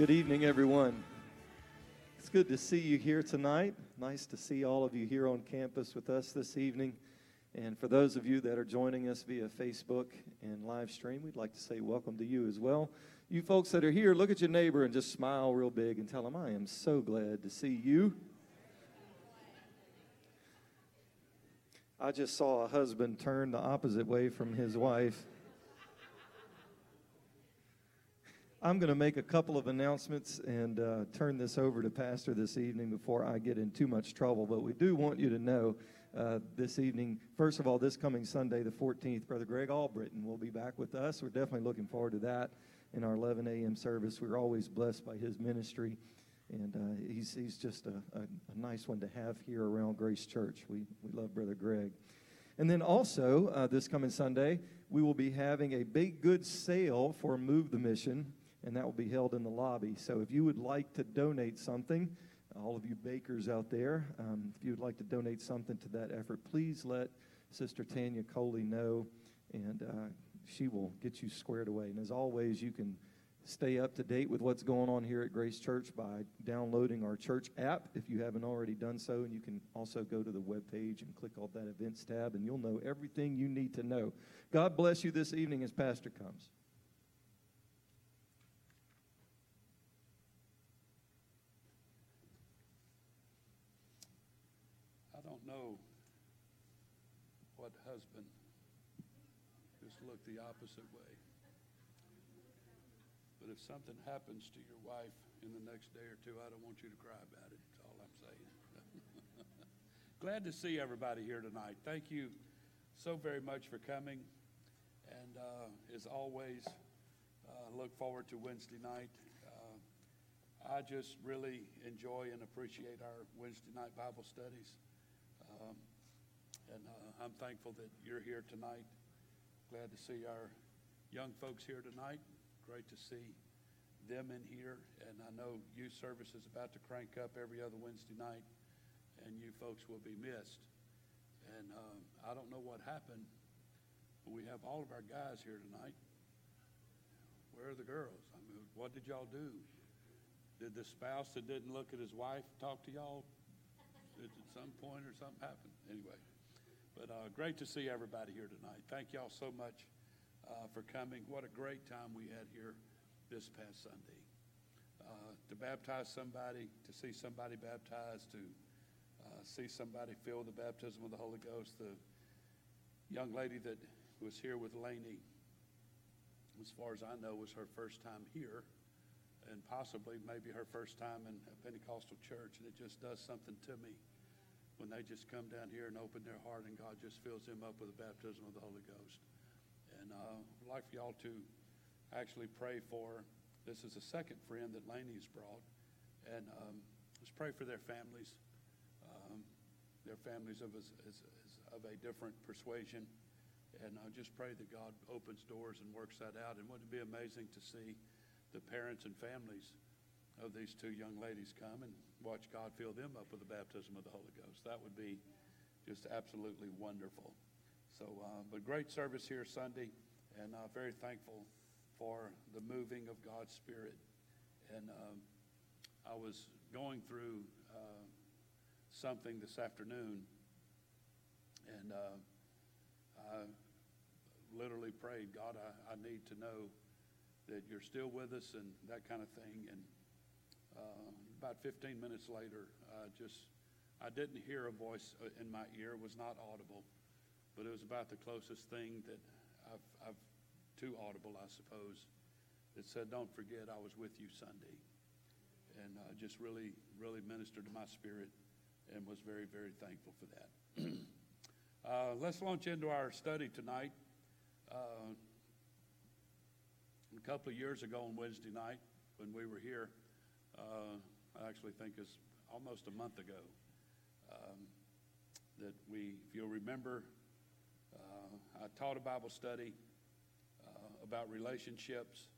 Good evening, everyone. It's good to see you here tonight. Nice to see all of you here on campus with us this evening. And for those of you that are joining us via Facebook and live stream, we'd like to say welcome to you as well. You folks that are here, look at your neighbor and just smile real big and tell them, I am so glad to see you. I just saw a husband turn the opposite way from his wife. I'm going to make a couple of announcements and uh, turn this over to Pastor this evening before I get in too much trouble. But we do want you to know uh, this evening, first of all, this coming Sunday, the 14th, Brother Greg Albritton will be back with us. We're definitely looking forward to that in our 11 a.m. service. We're always blessed by his ministry, and uh, he's, he's just a, a, a nice one to have here around Grace Church. We, we love Brother Greg. And then also, uh, this coming Sunday, we will be having a big goods sale for Move the Mission and that will be held in the lobby. So if you would like to donate something, all of you bakers out there, um, if you would like to donate something to that effort, please let Sister Tanya Coley know, and uh, she will get you squared away. And as always, you can stay up to date with what's going on here at Grace Church by downloading our church app if you haven't already done so. And you can also go to the web page and click on that events tab, and you'll know everything you need to know. God bless you this evening as Pastor comes. know what husband just look the opposite way. But if something happens to your wife in the next day or two, I don't want you to cry about it. That's all I'm saying. Glad to see everybody here tonight. Thank you so very much for coming. And uh, as always, uh, look forward to Wednesday night. Uh, I just really enjoy and appreciate our Wednesday night Bible studies. Um, and uh, I'm thankful that you're here tonight. Glad to see our young folks here tonight. Great to see them in here. And I know youth service is about to crank up every other Wednesday night, and you folks will be missed. And um, I don't know what happened, but we have all of our guys here tonight. Where are the girls? I mean, what did y'all do? Did the spouse that didn't look at his wife talk to y'all at some point or something happened. Anyway, but uh, great to see everybody here tonight. Thank y'all so much uh, for coming. What a great time we had here this past Sunday. Uh, to baptize somebody, to see somebody baptized, to uh, see somebody feel the baptism of the Holy Ghost. The young lady that was here with Laney, as far as I know, was her first time here and possibly maybe her first time in a Pentecostal church, and it just does something to me when they just come down here and open their heart, and God just fills them up with the baptism of the Holy Ghost. And uh, I'd like for y'all to actually pray for. This is a second friend that Laney's brought, and um, let's pray for their families. Um, their families of, is, is, of a different persuasion, and I just pray that God opens doors and works that out. And wouldn't it be amazing to see the parents and families of these two young ladies come and watch God fill them up with the baptism of the Holy Ghost. That would be just absolutely wonderful. So, uh, but great service here Sunday, and uh, very thankful for the moving of God's Spirit. And um, I was going through uh, something this afternoon, and uh, I literally prayed, God, I, I need to know that you're still with us and that kind of thing. And uh, about 15 minutes later, uh, just I didn't hear a voice uh, in my ear; it was not audible, but it was about the closest thing that I've, I've too audible, I suppose. That said, "Don't forget, I was with you Sunday," and uh, just really, really ministered to my spirit, and was very, very thankful for that. uh, let's launch into our study tonight. Uh, a couple of years ago on Wednesday night, when we were here, uh, I actually think it's almost a month ago, um, that we, if you'll remember, uh, I taught a Bible study uh, about relationships,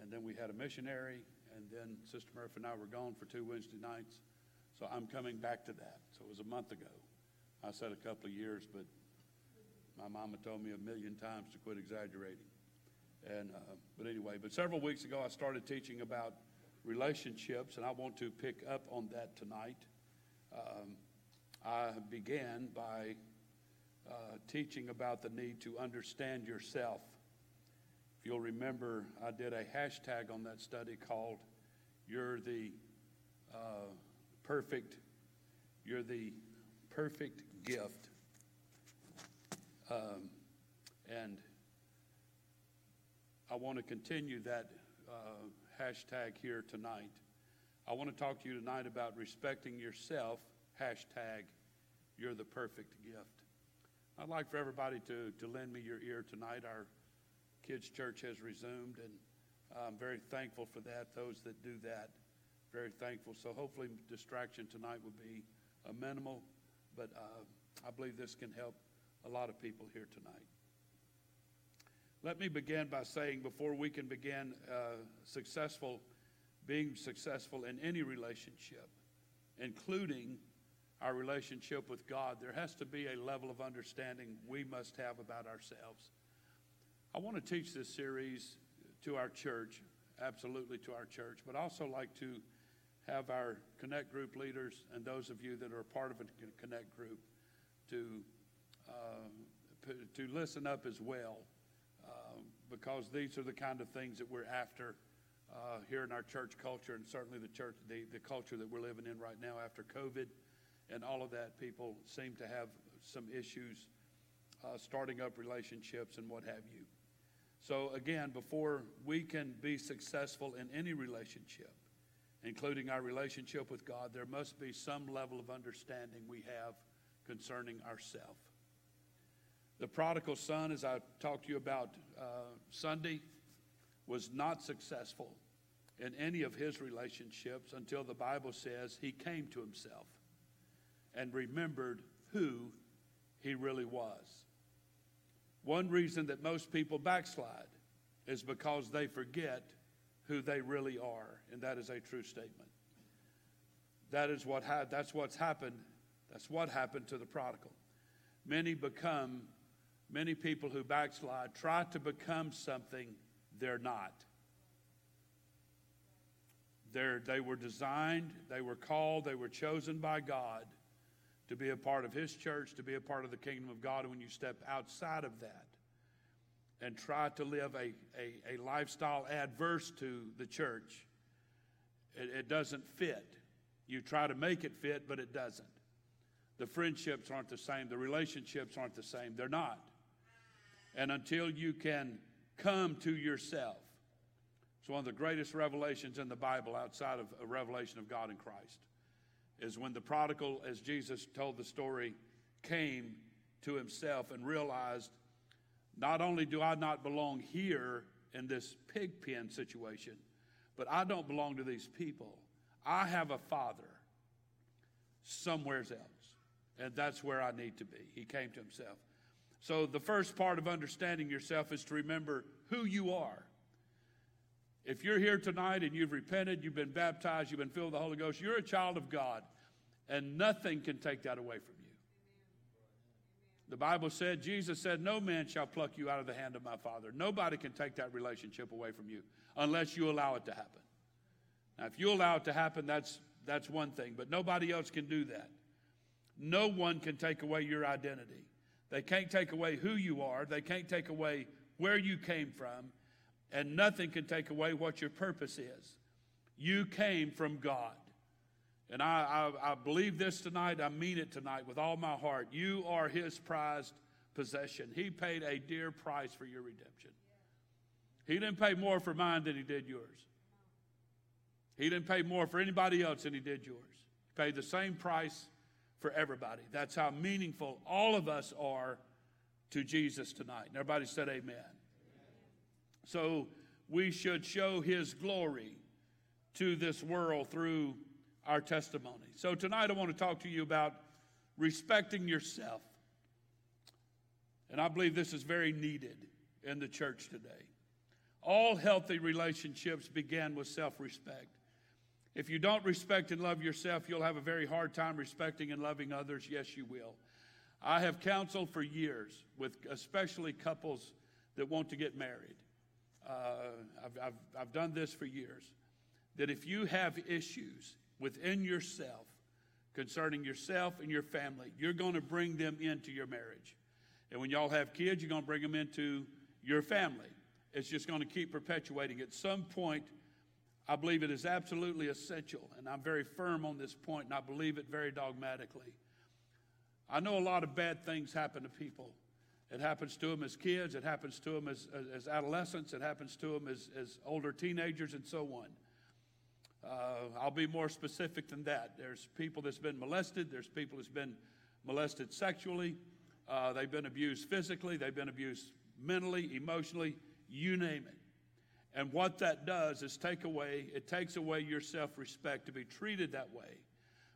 and then we had a missionary, and then Sister Murphy and I were gone for two Wednesday nights. So I'm coming back to that. So it was a month ago. I said a couple of years, but my mama told me a million times to quit exaggerating. And uh, but anyway, but several weeks ago I started teaching about relationships, and I want to pick up on that tonight. Um, I began by uh, teaching about the need to understand yourself. If you'll remember, I did a hashtag on that study called You're the uh, Perfect, You're the Perfect Gift. Um, and I want to continue that uh, hashtag here tonight. I want to talk to you tonight about respecting yourself, hashtag, you're the perfect gift. I'd like for everybody to, to lend me your ear tonight. Our kids' church has resumed, and I'm very thankful for that. Those that do that, very thankful. So hopefully, distraction tonight will be minimal, but uh, I believe this can help a lot of people here tonight. Let me begin by saying before we can begin uh, successful, being successful in any relationship, including our relationship with God, there has to be a level of understanding we must have about ourselves. I want to teach this series to our church, absolutely to our church, but also like to have our Connect group leaders and those of you that are part of a Connect group to, uh, to listen up as well because these are the kind of things that we're after uh, here in our church culture and certainly the church, the, the culture that we're living in right now after COVID and all of that. People seem to have some issues uh, starting up relationships and what have you. So, again, before we can be successful in any relationship, including our relationship with God, there must be some level of understanding we have concerning ourselves. The prodigal son, as I talked to you about uh, Sunday, was not successful in any of his relationships until the Bible says he came to himself and remembered who he really was. One reason that most people backslide is because they forget who they really are, and that is a true statement. That is what ha- that's what's happened. That's what happened to the prodigal. Many become many people who backslide try to become something they're not. They're, they were designed, they were called, they were chosen by God to be a part of His church, to be a part of the kingdom of God. And when you step outside of that and try to live a, a, a lifestyle adverse to the church, it, it doesn't fit. You try to make it fit, but it doesn't. The friendships aren't the same, the relationships aren't the same. They're not and until you can come to yourself. It's one of the greatest revelations in the Bible outside of a revelation of God in Christ. Is when the prodigal, as Jesus told the story, came to himself and realized not only do I not belong here in this pig pen situation, but I don't belong to these people. I have a father somewhere else, and that's where I need to be. He came to himself. So, the first part of understanding yourself is to remember who you are. If you're here tonight and you've repented, you've been baptized, you've been filled with the Holy Ghost, you're a child of God, and nothing can take that away from you. The Bible said, Jesus said, No man shall pluck you out of the hand of my Father. Nobody can take that relationship away from you unless you allow it to happen. Now, if you allow it to happen, that's, that's one thing, but nobody else can do that. No one can take away your identity. They can't take away who you are, they can't take away where you came from, and nothing can take away what your purpose is. You came from God. And I, I, I, believe this tonight. I mean it tonight with all my heart. You are His prized possession. He paid a dear price for your redemption. He didn't pay more for mine than He did yours. He didn't pay more for anybody else than He did yours. He paid the same price for everybody. That's how meaningful all of us are to Jesus tonight. And everybody said amen. amen. So we should show his glory to this world through our testimony. So tonight I want to talk to you about respecting yourself. And I believe this is very needed in the church today. All healthy relationships begin with self respect. If you don't respect and love yourself, you'll have a very hard time respecting and loving others. Yes, you will. I have counseled for years with especially couples that want to get married. Uh, I've, I've, I've done this for years. that if you have issues within yourself concerning yourself and your family, you're going to bring them into your marriage. And when y'all have kids, you're going to bring them into your family. It's just going to keep perpetuating. At some point, I believe it is absolutely essential, and I'm very firm on this point, and I believe it very dogmatically. I know a lot of bad things happen to people. It happens to them as kids, it happens to them as, as, adolescents, it happens to them as, as older teenagers, and so on. Uh, I'll be more specific than that. There's people that's been molested, there's people that's been molested sexually, uh, they've been abused physically, they've been abused mentally, emotionally, you name it. And what that does is take away, it takes away your self respect to be treated that way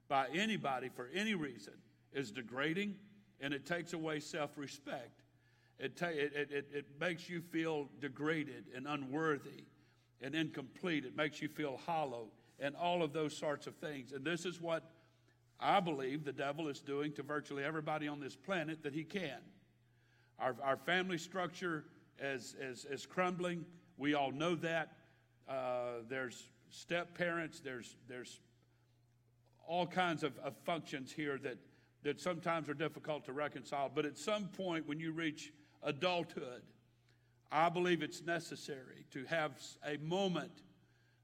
by anybody for any reason is degrading and it takes away self respect. It, ta- it, it, it makes you feel degraded and unworthy and incomplete. It makes you feel hollow and all of those sorts of things. And this is what I believe the devil is doing to virtually everybody on this planet that he can. Our, our family structure is, is, is crumbling. We all know that. Uh, there's step parents, there's, there's all kinds of, of functions here that, that sometimes are difficult to reconcile. But at some point, when you reach adulthood, I believe it's necessary to have a moment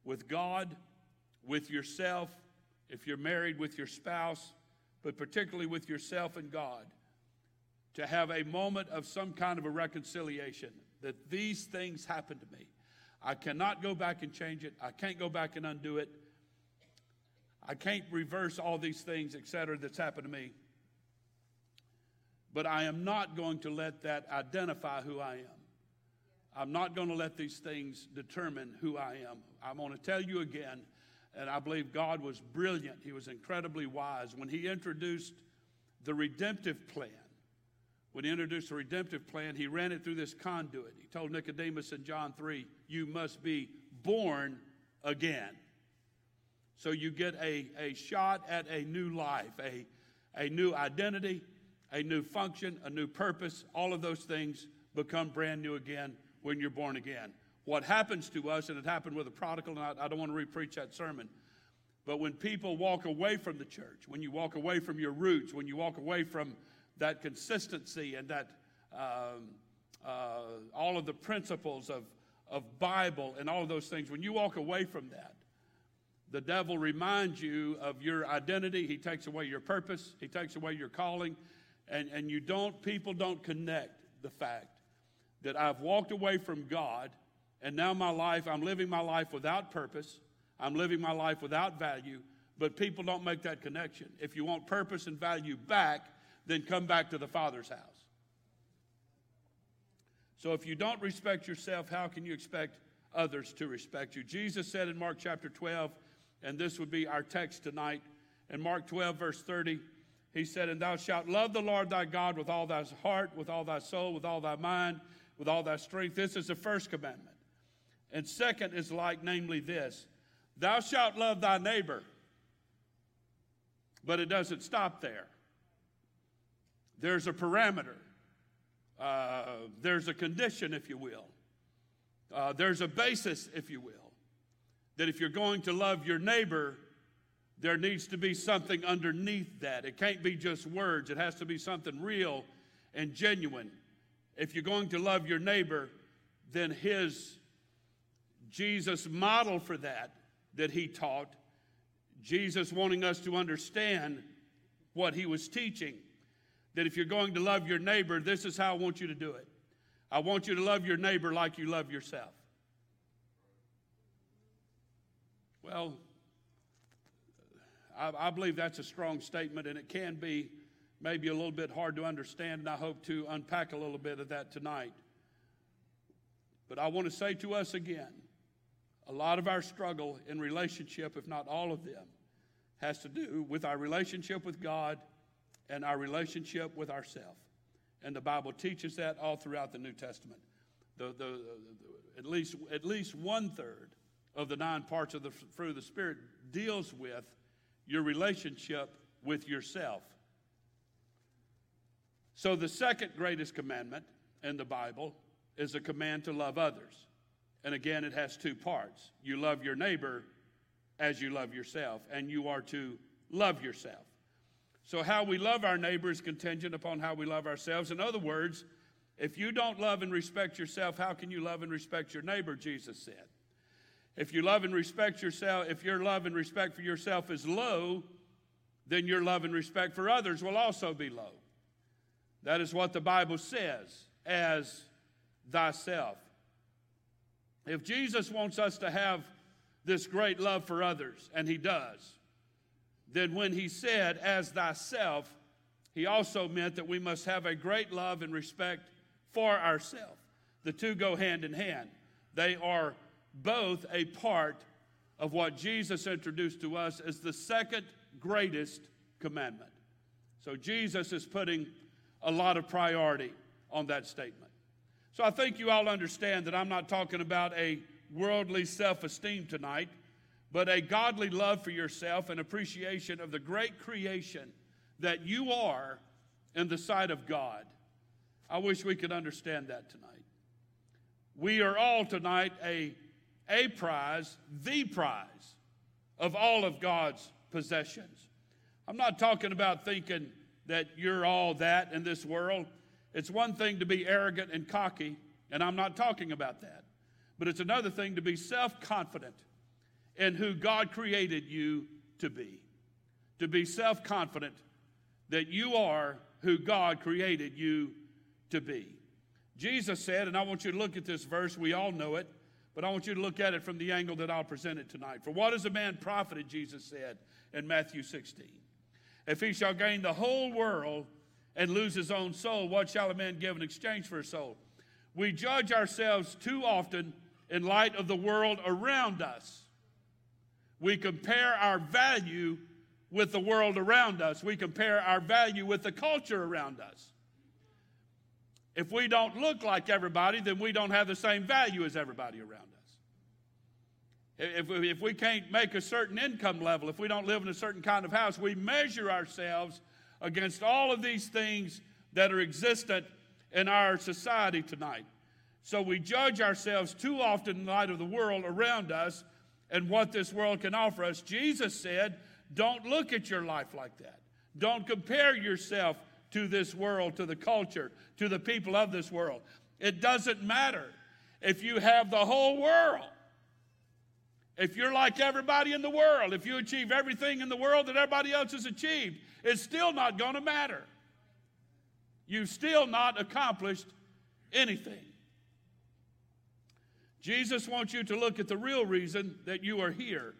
with God, with yourself, if you're married with your spouse, but particularly with yourself and God, to have a moment of some kind of a reconciliation that these things happened to me. I cannot go back and change it. I can't go back and undo it. I can't reverse all these things, et cetera, that's happened to me. But I am not going to let that identify who I am. I'm not going to let these things determine who I am. I'm going to tell you again, and I believe God was brilliant. He was incredibly wise. When He introduced the redemptive plan, when he introduced the redemptive plan, he ran it through this conduit. He told Nicodemus in John 3, You must be born again. So you get a, a shot at a new life, a, a new identity, a new function, a new purpose. All of those things become brand new again when you're born again. What happens to us, and it happened with the prodigal, and I, I don't want to repreach that sermon, but when people walk away from the church, when you walk away from your roots, when you walk away from that consistency and that um, uh, all of the principles of, of Bible and all of those things, when you walk away from that, the devil reminds you of your identity. He takes away your purpose. He takes away your calling. And, and you don't, people don't connect the fact that I've walked away from God and now my life, I'm living my life without purpose. I'm living my life without value. But people don't make that connection. If you want purpose and value back, then come back to the Father's house. So if you don't respect yourself, how can you expect others to respect you? Jesus said in Mark chapter 12, and this would be our text tonight, in Mark 12, verse 30, he said, And thou shalt love the Lord thy God with all thy heart, with all thy soul, with all thy mind, with all thy strength. This is the first commandment. And second is like, namely, this Thou shalt love thy neighbor. But it doesn't stop there. There's a parameter, uh, there's a condition, if you will, uh, there's a basis, if you will, that if you're going to love your neighbor, there needs to be something underneath that. It can't be just words, it has to be something real and genuine. If you're going to love your neighbor, then his Jesus model for that that he taught, Jesus wanting us to understand what he was teaching that if you're going to love your neighbor, this is how I want you to do it. I want you to love your neighbor like you love yourself. Well, I, I, believe that's a strong statement, and it can be maybe a little bit hard to understand, and I hope to unpack a little bit of that tonight. But I want to say to us again a lot of our struggle in relationship, if not all of them, has to do with our relationship with God and our relationship with ourselves. And the Bible teaches that all throughout the New Testament. The, the, the, at, least, at least one third of the nine parts of the fruit of the Spirit deals with your relationship with yourself. So, the second greatest commandment in the Bible is a command to love others. And again, it has two parts. You love your neighbor as you love yourself, and you are to love yourself. So, how we love our neighbor is contingent upon how we love ourselves. In other words, if you don't love and respect yourself, how can you love and respect your neighbor? Jesus said. If you love and respect yourself, if your love and respect for yourself is low, then your love and respect for others will also be low. That is what the Bible says as thyself. If Jesus wants us to have this great love for others, and he does, then when he said, as thyself, he also meant that we must have a great love and respect for ourselves. The two go hand in hand. They are both a part of what Jesus introduced to us as the second greatest commandment. So Jesus is putting a lot of priority on that statement. So I think you all understand that I'm not talking about a worldly self esteem tonight, but a godly love for yourself and appreciation of the great creation that you are in the sight of God. I wish we could understand that tonight. We are all tonight a, a prize, the prize of all of God's possessions. I'm not talking about thinking that you're all that in this world. It's one thing to be arrogant and cocky, and I'm not talking about that. But it's another thing to be self confident in who God created you to be. To be self confident that you are who God created you to be. Jesus said, and I want you to look at this verse, we all know it, but I want you to look at it from the angle that I'll present it tonight. For what is a man profited, Jesus said in Matthew 16? If he shall gain the whole world and lose his own soul, what shall a man give in exchange for his soul? We judge ourselves too often in light of the world around us. We compare our value with the world around us, we compare our value with the culture around us. If we don't look like everybody, then we don't have the same value as everybody around us. If, if we can't make a certain income level, if we don't live in a certain kind of house, we measure ourselves against all of these things that are existent in our society tonight. So we judge ourselves too often in light of the world around us and what this world can offer us. Jesus said, Don't look at your life like that. Don't compare yourself to this world, to the culture, to the people of this world. It doesn't matter if you have the whole world. If you're like everybody in the world, if you achieve everything in the world that everybody else has achieved, it's still not going to matter. You've still not accomplished anything. Jesus wants you to look at the real reason that you are here.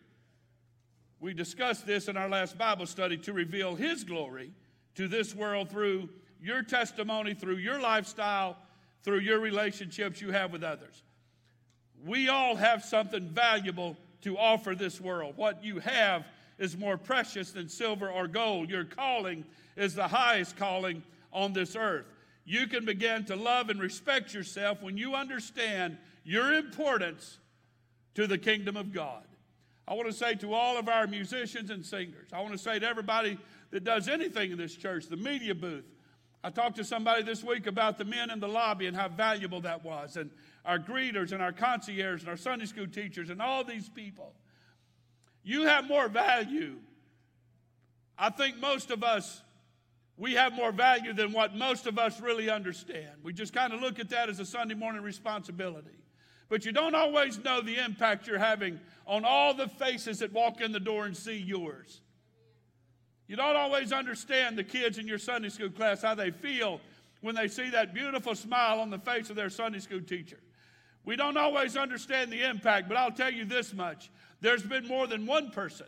We discussed this in our last Bible study to reveal His glory to this world through your testimony, through your lifestyle, through your relationships you have with others. We all have something valuable to offer this world. What you have is more precious than silver or gold. Your calling is the highest calling on this earth. You can begin to love and respect yourself when you understand your importance to the kingdom of God. I want to say to all of our musicians and singers, I want to say to everybody that does anything in this church, the media booth. I talked to somebody this week about the men in the lobby and how valuable that was, and our greeters and our concierges and our Sunday school teachers and all these people. You have more value. I think most of us, we have more value than what most of us really understand. We just kind of look at that as a Sunday morning responsibility. But you don't always know the impact you're having on all the faces that walk in the door and see yours. You don't always understand the kids in your Sunday school class how they feel when they see that beautiful smile on the face of their Sunday school teacher. We don't always understand the impact, but I'll tell you this much. There's been more than one person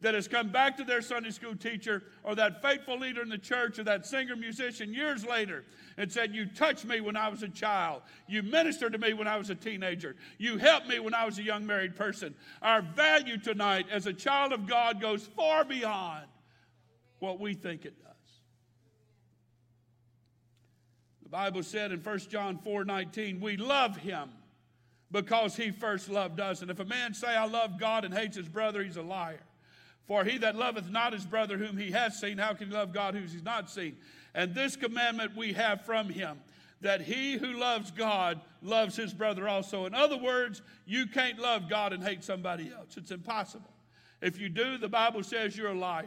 that has come back to their Sunday school teacher or that faithful leader in the church or that singer musician years later and said, You touched me when I was a child. You ministered to me when I was a teenager. You helped me when I was a young married person. Our value tonight as a child of God goes far beyond what we think it does. The Bible said in 1 John 4 19, we love him because he first loved us. And if a man say, I love God and hates his brother, he's a liar. For he that loveth not his brother whom he has seen, how can he love God whom he's not seen? And this commandment we have from him that he who loves God loves his brother also. In other words, you can't love God and hate somebody else. It's impossible. If you do, the Bible says you're a liar.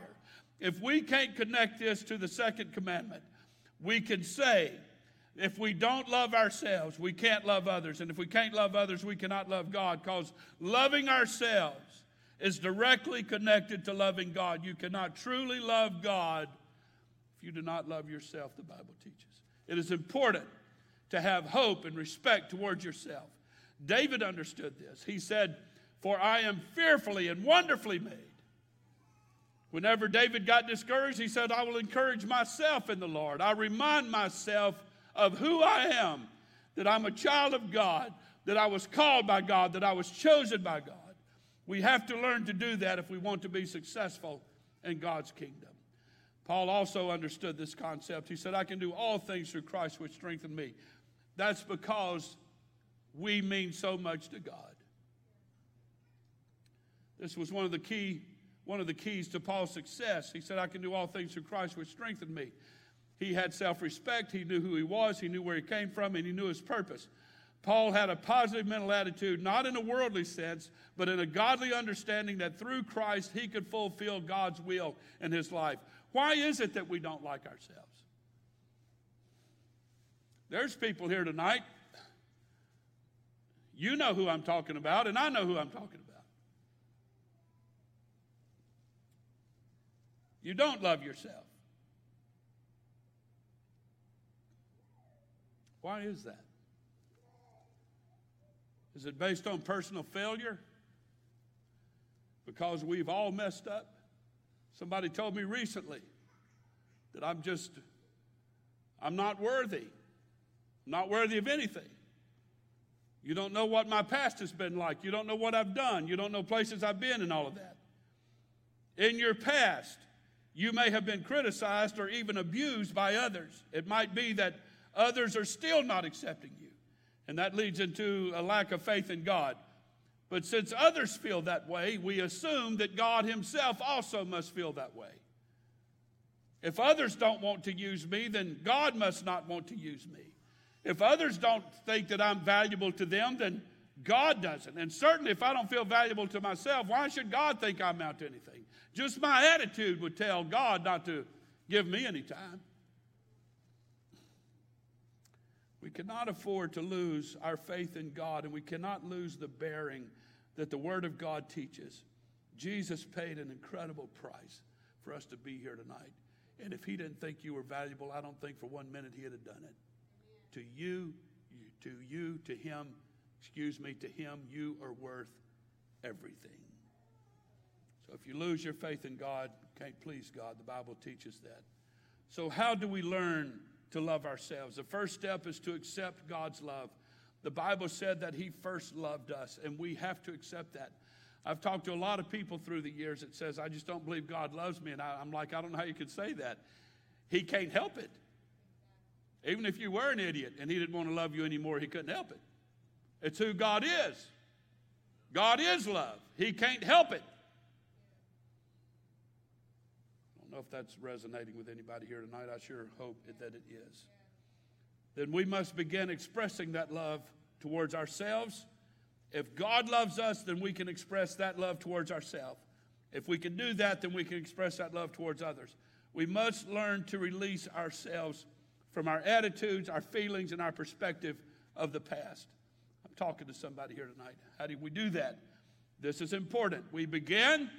If we can't connect this to the second commandment, we can say, if we don't love ourselves, we can't love others. And if we can't love others, we cannot love God because loving ourselves is directly connected to loving God. You cannot truly love God if you do not love yourself, the Bible teaches. It is important to have hope and respect towards yourself. David understood this. He said, For I am fearfully and wonderfully made. Whenever David got discouraged, he said, I will encourage myself in the Lord. I remind myself of who I am, that I'm a child of God, that I was called by God, that I was chosen by God. We have to learn to do that if we want to be successful in God's kingdom. Paul also understood this concept. He said, I can do all things through Christ which strengthen me. That's because we mean so much to God. This was one of the key one of the keys to Paul's success. He said, I can do all things through Christ which strengthen me. He had self respect. He knew who he was. He knew where he came from, and he knew his purpose. Paul had a positive mental attitude, not in a worldly sense, but in a godly understanding that through Christ he could fulfill God's will in his life. Why is it that we don't like ourselves? There's people here tonight. You know who I'm talking about, and I know who I'm talking about. You don't love yourself. Why is that? Is it based on personal failure? Because we've all messed up? Somebody told me recently that I'm just, I'm not worthy. I'm not worthy of anything. You don't know what my past has been like. You don't know what I've done. You don't know places I've been and all of that. In your past, you may have been criticized or even abused by others. It might be that Others are still not accepting you. And that leads into a lack of faith in God. But since others feel that way, we assume that God Himself also must feel that way. If others don't want to use me, then God must not want to use me. If others don't think that I'm valuable to them, then God doesn't. And certainly, if I don't feel valuable to myself, why should God think I'm out to anything? Just my attitude would tell God not to give me any time. We cannot afford to lose our faith in God, and we cannot lose the bearing that the Word of God teaches. Jesus paid an incredible price for us to be here tonight. And if He didn't think you were valuable, I don't think for one minute He'd have done it. To you, you to you, to Him, excuse me, to Him, you are worth everything. So if you lose your faith in God, can't please God. The Bible teaches that. So, how do we learn to love ourselves. The first step is to accept God's love. The Bible said that He first loved us, and we have to accept that. I've talked to a lot of people through the years that says, I just don't believe God loves me. And I, am like, I don't know how you could say that. He can't help it. Even if you were an idiot and he didn't want to love you anymore, he couldn't help it. It's who God is. God is love. He can't help it. Know if that's resonating with anybody here tonight. I sure hope that it is. Then we must begin expressing that love towards ourselves. If God loves us, then we can express that love towards ourselves. If we can do that, then we can express that love towards others. We must learn to release ourselves from our attitudes, our feelings, and our perspective of the past. I'm talking to somebody here tonight. How do we do that? This is important. We begin.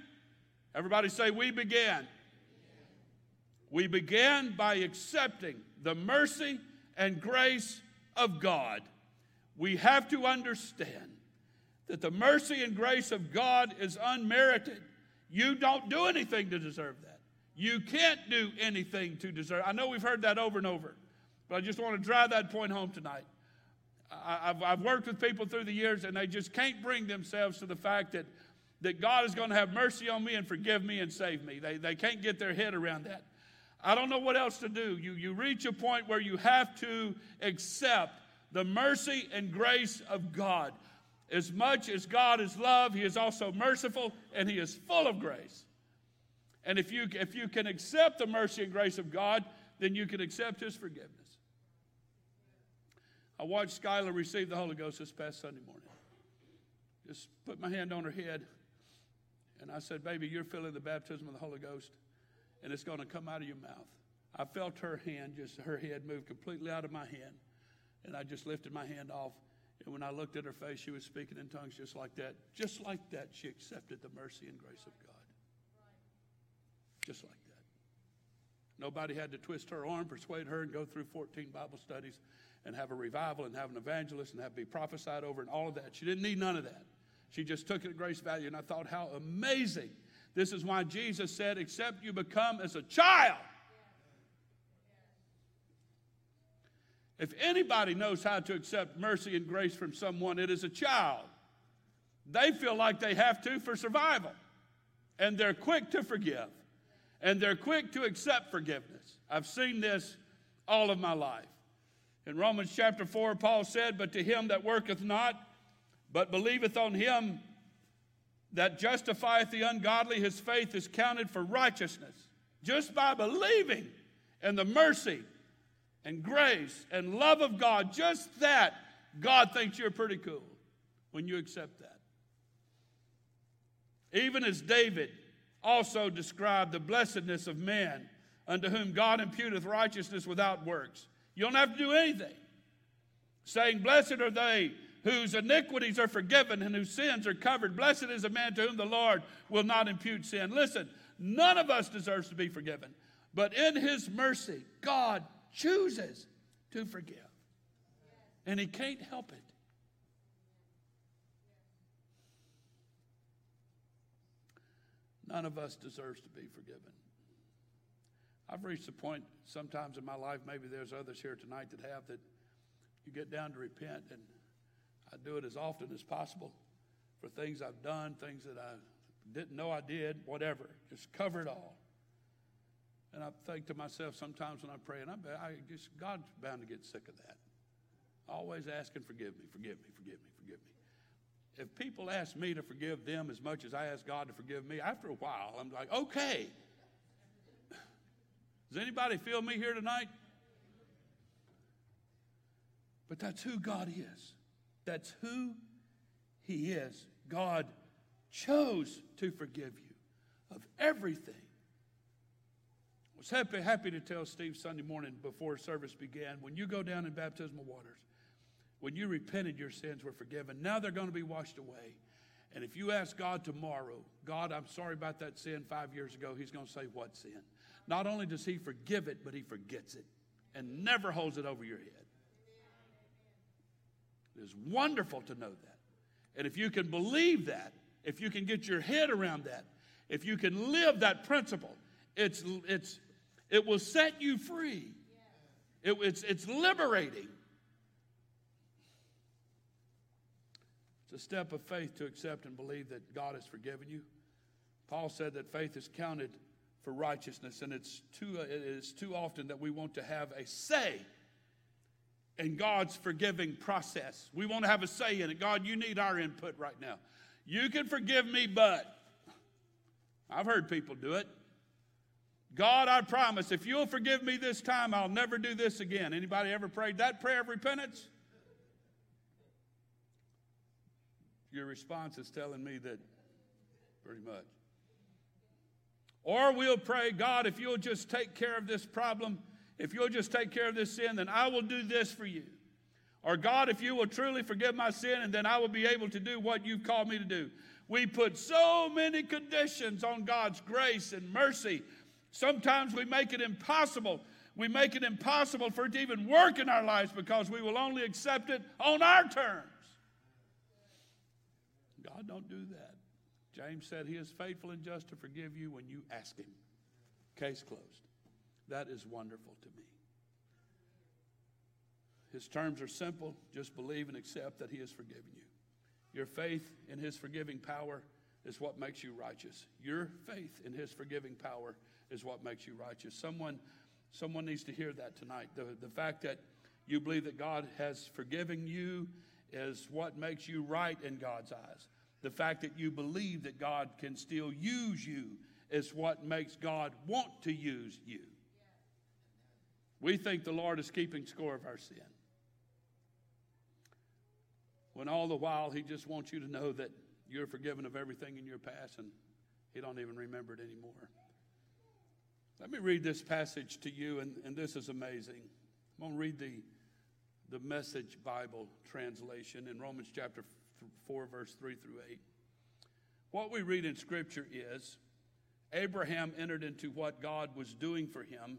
Everybody say, We begin. We began by accepting the mercy and grace of God. We have to understand that the mercy and grace of God is unmerited. You don't do anything to deserve that. You can't do anything to deserve. I know we've heard that over and over, but I just want to drive that point home tonight. I've, I've worked with people through the years, and they just can't bring themselves to the fact that, that God is going to have mercy on me and forgive me and save me. They, they can't get their head around that. I don't know what else to do. You, you reach a point where you have to accept the mercy and grace of God. As much as God is love, He is also merciful and He is full of grace. And if you, if you can accept the mercy and grace of God, then you can accept His forgiveness. I watched Skylar receive the Holy Ghost this past Sunday morning. Just put my hand on her head, And I said, Baby, you're feeling the baptism of the Holy Ghost, and it's going to come out of your mouth. I felt her hand, just her head move completely out of my hand. And I just lifted my hand off. And when I looked at her face, she was speaking in tongues just like that. Just like that, she accepted the mercy and grace of God. Just like that. Nobody had to twist her arm, persuade her, and go through 14 Bible studies and have a revival and have an evangelist and have be prophesied over and all of that. She didn't need none of that. She just took it at grace value. And I thought, how amazing. This is why Jesus said, except you become as a child. If anybody knows how to accept mercy and grace from someone, it is a child. They feel like they have to for survival. And they're quick to forgive. And they're quick to accept forgiveness. I've seen this all of my life. In Romans chapter 4, Paul said, But to him that worketh not, but believeth on him that justifieth the ungodly, his faith is counted for righteousness. Just by believing in the mercy and grace and love of God, just that, God thinks you're pretty cool when you accept that. Even as David also described the blessedness of men unto whom God imputeth righteousness without works. You don't have to do anything. Saying, Blessed are they whose iniquities are forgiven and whose sins are covered. Blessed is a man to whom the Lord will not impute sin. Listen, none of us deserves to be forgiven, but in his mercy, God chooses to forgive. And he can't help it. None of us deserves to be forgiven. I've reached the point sometimes in my life, maybe there's others here tonight that have, that you get down to repent, and I do it as often as possible for things I've done, things that I didn't know I did, whatever. Just cover it all. And I think to myself sometimes when I pray, and I, I just, God's bound to get sick of that. Always asking, forgive me, forgive me, forgive me, forgive me. If people ask me to forgive them as much as I ask God to forgive me, after a while, I'm like, okay, does anybody feel me here tonight? But that's who God is. That's who He is. God chose to forgive you of everything. I was happy, happy to tell Steve Sunday morning before service began when you go down in baptismal waters, when you repented, your sins were forgiven. Now they're going to be washed away. And if you ask God tomorrow, God, I'm sorry about that sin five years ago, He's going to say, What sin? Not only does He forgive it, but He forgets it and never holds it over your head. It is wonderful to know that. And if you can believe that, if you can get your head around that, if you can live that principle, it's, it's, it will set you free. It, it's, it's liberating. It's a step of faith to accept and believe that God has forgiven you. Paul said that faith is counted for righteousness, and it's too, it is too often that we want to have a say in God's forgiving process. We want to have a say in it. God, you need our input right now. You can forgive me, but I've heard people do it. God, I promise, if you'll forgive me this time, I'll never do this again. Anybody ever prayed that prayer of repentance? Your response is telling me that pretty much. Or we'll pray, God, if you'll just take care of this problem, if you'll just take care of this sin, then I will do this for you. Or God, if you will truly forgive my sin, and then I will be able to do what you've called me to do. We put so many conditions on God's grace and mercy. Sometimes we make it impossible. We make it impossible for it to even work in our lives because we will only accept it on our terms. God don't do that. James said he is faithful and just to forgive you when you ask him. Case closed. That is wonderful to me. His terms are simple just believe and accept that he has forgiven you. Your faith in his forgiving power is what makes you righteous. Your faith in his forgiving power is what makes you righteous. Someone, someone needs to hear that tonight. The, the fact that you believe that God has forgiven you is what makes you right in God's eyes. The fact that you believe that God can still use you is what makes God want to use you. We think the Lord is keeping score of our sin. When all the while He just wants you to know that you're forgiven of everything in your past and He don't even remember it anymore. Let me read this passage to you, and, and this is amazing. I'm going to read the, the Message Bible translation in Romans chapter 4, verse 3 through 8. What we read in Scripture is Abraham entered into what God was doing for him,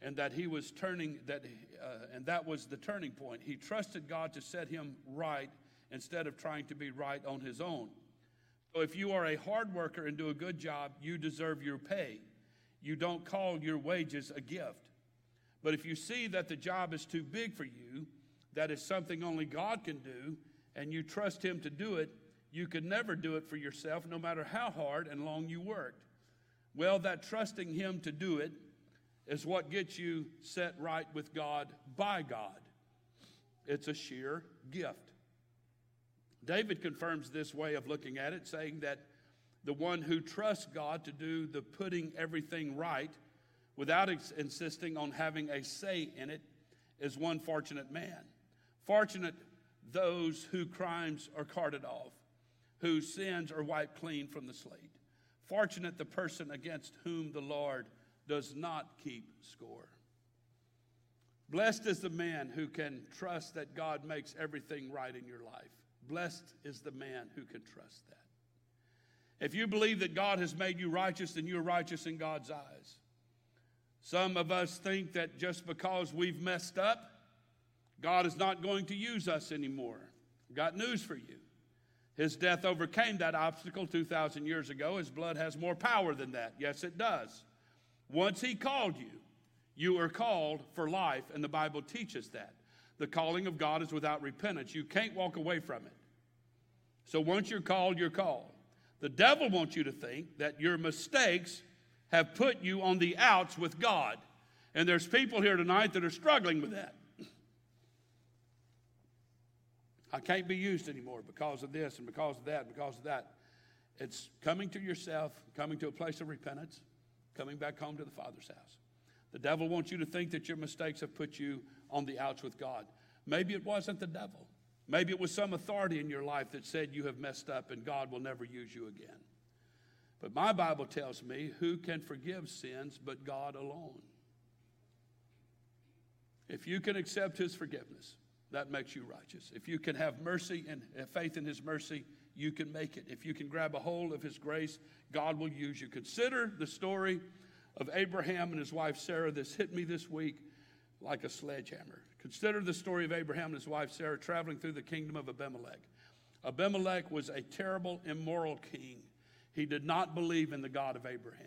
and that he was turning, that, uh, and that was the turning point. He trusted God to set him right instead of trying to be right on his own. So if you are a hard worker and do a good job, you deserve your pay. You don't call your wages a gift. But if you see that the job is too big for you, that is something only God can do, and you trust Him to do it, you could never do it for yourself, no matter how hard and long you worked. Well, that trusting Him to do it is what gets you set right with God by God. It's a sheer gift. David confirms this way of looking at it, saying that the one who trusts God to do the putting everything right without ex- insisting on having a say in it is one fortunate man. Fortunate those whose crimes are carted off, whose sins are wiped clean from the slate. Fortunate the person against whom the Lord does not keep score. Blessed is the man who can trust that God makes everything right in your life. Blessed is the man who can trust that. If you believe that God has made you righteous, then you're righteous in God's eyes. Some of us think that just because we've messed up, God is not going to use us anymore. Got news for you. His death overcame that obstacle 2,000 years ago. His blood has more power than that. Yes, it does. Once He called you, you are called for life, and the Bible teaches that. The calling of God is without repentance. You can't walk away from it. So once you're called, you're called. The devil wants you to think that your mistakes have put you on the outs with God. And there's people here tonight that are struggling with that. I can't be used anymore because of this and because of that and because of that. It's coming to yourself, coming to a place of repentance, coming back home to the Father's house. The devil wants you to think that your mistakes have put you on the outs with God. Maybe it wasn't the devil. Maybe it was some authority in your life that said you have messed up and God will never use you again. But my Bible tells me who can forgive sins but God alone. If you can accept His forgiveness, that makes you righteous. If you can have mercy and faith in His mercy, you can make it. If you can grab a hold of His grace, God will use you. Consider the story of Abraham and his wife Sarah. This hit me this week like a sledgehammer. Consider the story of Abraham and his wife Sarah traveling through the kingdom of Abimelech. Abimelech was a terrible, immoral king. He did not believe in the God of Abraham.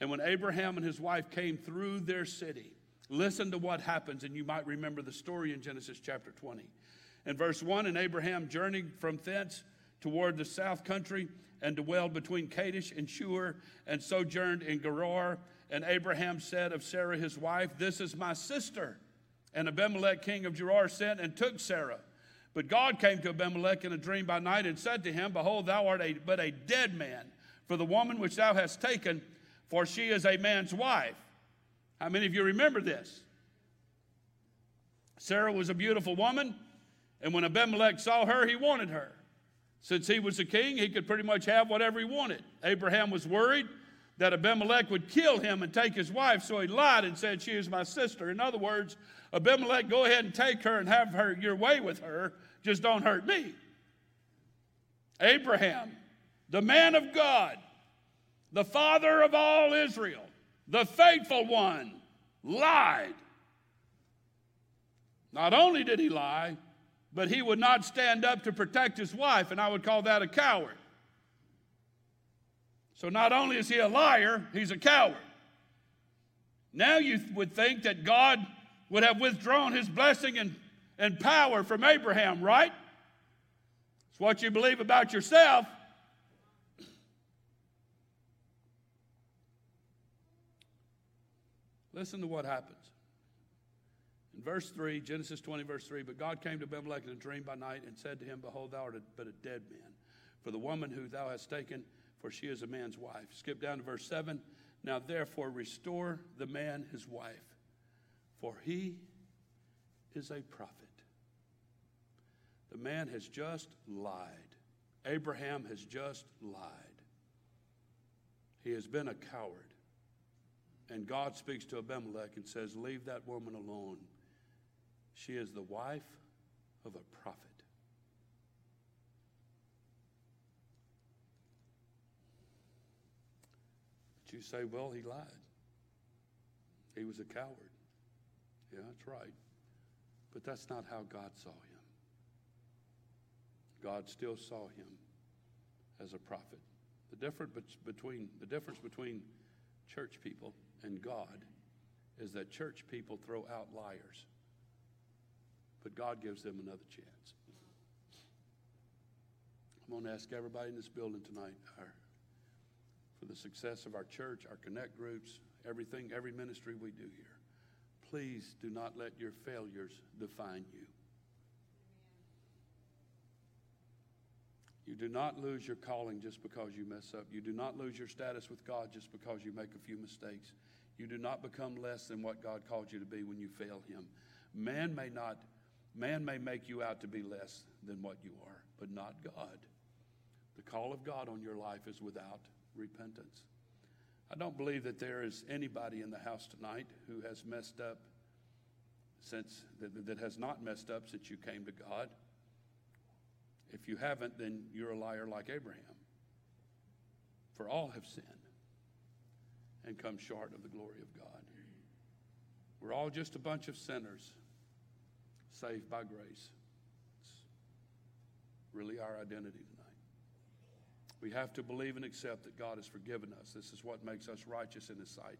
And when Abraham and his wife came through their city, listen to what happens, and you might remember the story in Genesis chapter 20. In verse 1, and Abraham journeyed from thence toward the south country and dwelled between Kadesh and Shur and sojourned in Gerar. And Abraham said of Sarah his wife, This is my sister. And Abimelech, king of Gerar, sent and took Sarah. But God came to Abimelech in a dream by night and said to him, Behold, thou art a, but a dead man for the woman which thou hast taken, for she is a man's wife. How many of you remember this? Sarah was a beautiful woman, and when Abimelech saw her, he wanted her. Since he was a king, he could pretty much have whatever he wanted. Abraham was worried that Abimelech would kill him and take his wife, so he lied and said, She is my sister. In other words, Abimelech, go ahead and take her and have her your way with her, just don't hurt me. Abraham, the man of God, the father of all Israel, the faithful one, lied. Not only did he lie, but he would not stand up to protect his wife, and I would call that a coward. So not only is he a liar, he's a coward. Now you would think that God would have withdrawn his blessing and, and power from Abraham, right? It's what you believe about yourself. Listen to what happens. Verse 3, Genesis 20, verse 3, but God came to Abimelech in a dream by night and said to him, Behold, thou art a, but a dead man. For the woman who thou hast taken, for she is a man's wife. Skip down to verse 7. Now therefore restore the man his wife, for he is a prophet. The man has just lied. Abraham has just lied. He has been a coward. And God speaks to Abimelech and says, Leave that woman alone. She is the wife of a prophet. But you say, Well, he lied. He was a coward. Yeah, that's right. But that's not how God saw him. God still saw him as a prophet. The difference between, the difference between church people and God is that church people throw out liars, but God gives them another chance. I'm going to ask everybody in this building tonight our, for the success of our church, our connect groups, everything, every ministry we do here. Please do not let your failures define you. You do not lose your calling just because you mess up. You do not lose your status with God just because you make a few mistakes. You do not become less than what God called you to be when you fail Him. Man may not, man may make you out to be less than what you are, but not God. The call of God on your life is without repentance. I don't believe that there is anybody in the house tonight who has messed up since that, that has not messed up since you came to God. If you haven't, then you're a liar like Abraham. For all have sinned and come short of the glory of God. We're all just a bunch of sinners saved by grace. It's really our identity tonight. We have to believe and accept that God has forgiven us. This is what makes us righteous in His sight.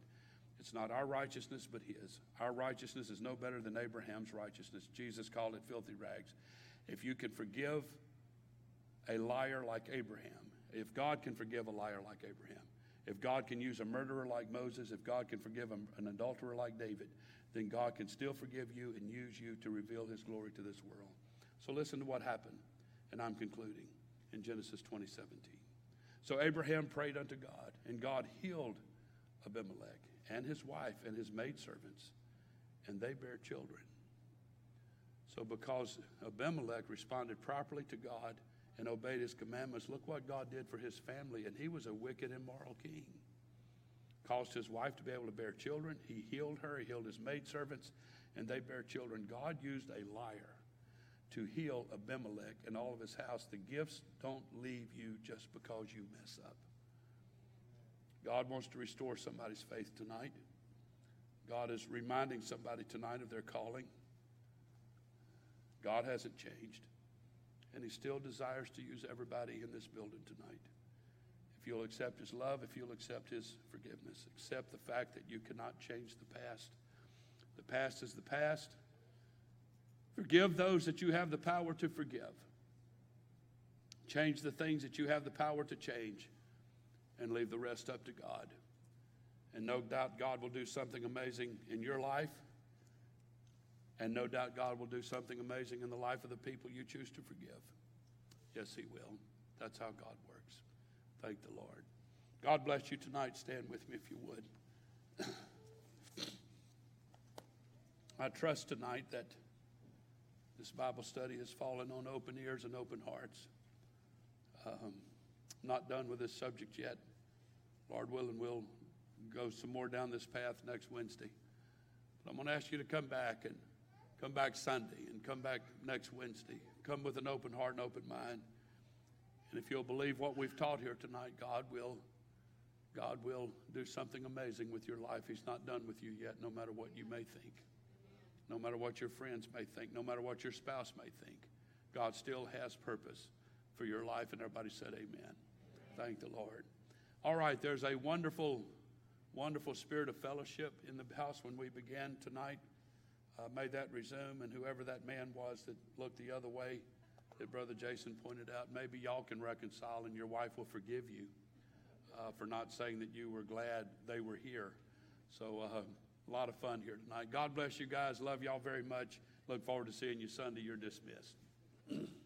It's not our righteousness, but His. Our righteousness is no better than Abraham's righteousness. Jesus called it filthy rags. If you can forgive a liar like Abraham, if God can forgive a liar like Abraham, if God can use a murderer like Moses, if God can forgive an adulterer like David, then God can still forgive you and use you to reveal his glory to this world. So listen to what happened, and I'm concluding in Genesis 2017. So Abraham prayed unto God, and God healed Abimelech and his wife and his maidservants, and they bare children. So because Abimelech responded properly to God, and obeyed his commandments, look what God did for his family. And he was a wicked, immoral king. Caused his wife to be able to bear children. He healed her, he healed his maidservants, and they bear children. God used a liar to heal Abimelech and all of his house. The gifts don't leave you just because you mess up. God wants to restore somebody's faith tonight. God is reminding somebody tonight of their calling. God hasn't changed and He still desires to use everybody in this building tonight. If you'll accept His love, if you'll accept His forgiveness, accept the fact that you cannot change the past. The past is the past. Forgive those that you have the power to forgive. Change the things that you have the power to change and leave the rest up to God. And no doubt God will do something amazing in your life and no doubt God will do something amazing in the life of the people you choose to forgive. Yes, He will. That's how God works. Thank the Lord. God bless you tonight. Stand with me if you would. I trust tonight that this Bible study has fallen on open ears and open hearts. Um, not done with this subject yet. Lord willing, we'll go some more down this path next Wednesday. But I'm going to ask you to come back and Come back Sunday and come back next Wednesday. Come with an open heart and open mind. And if you'll believe what we've taught here tonight, God will God will do something amazing with your life. He's not done with you yet, no matter what you may think. No matter what your friends may think, no matter what your spouse may think. God still has purpose for your life. And everybody said, Amen. Thank the Lord. All right, there's a wonderful, wonderful spirit of fellowship in the house when we began tonight uh, may that resume, and whoever that man was that looked the other way, that Brother Jason pointed out, maybe y'all can reconcile and your wife will forgive you uh, for not saying that you were glad they were here. So, uh, a lot of fun here tonight. God bless you guys. Love y'all very much. Look forward to seeing you Sunday. You're dismissed.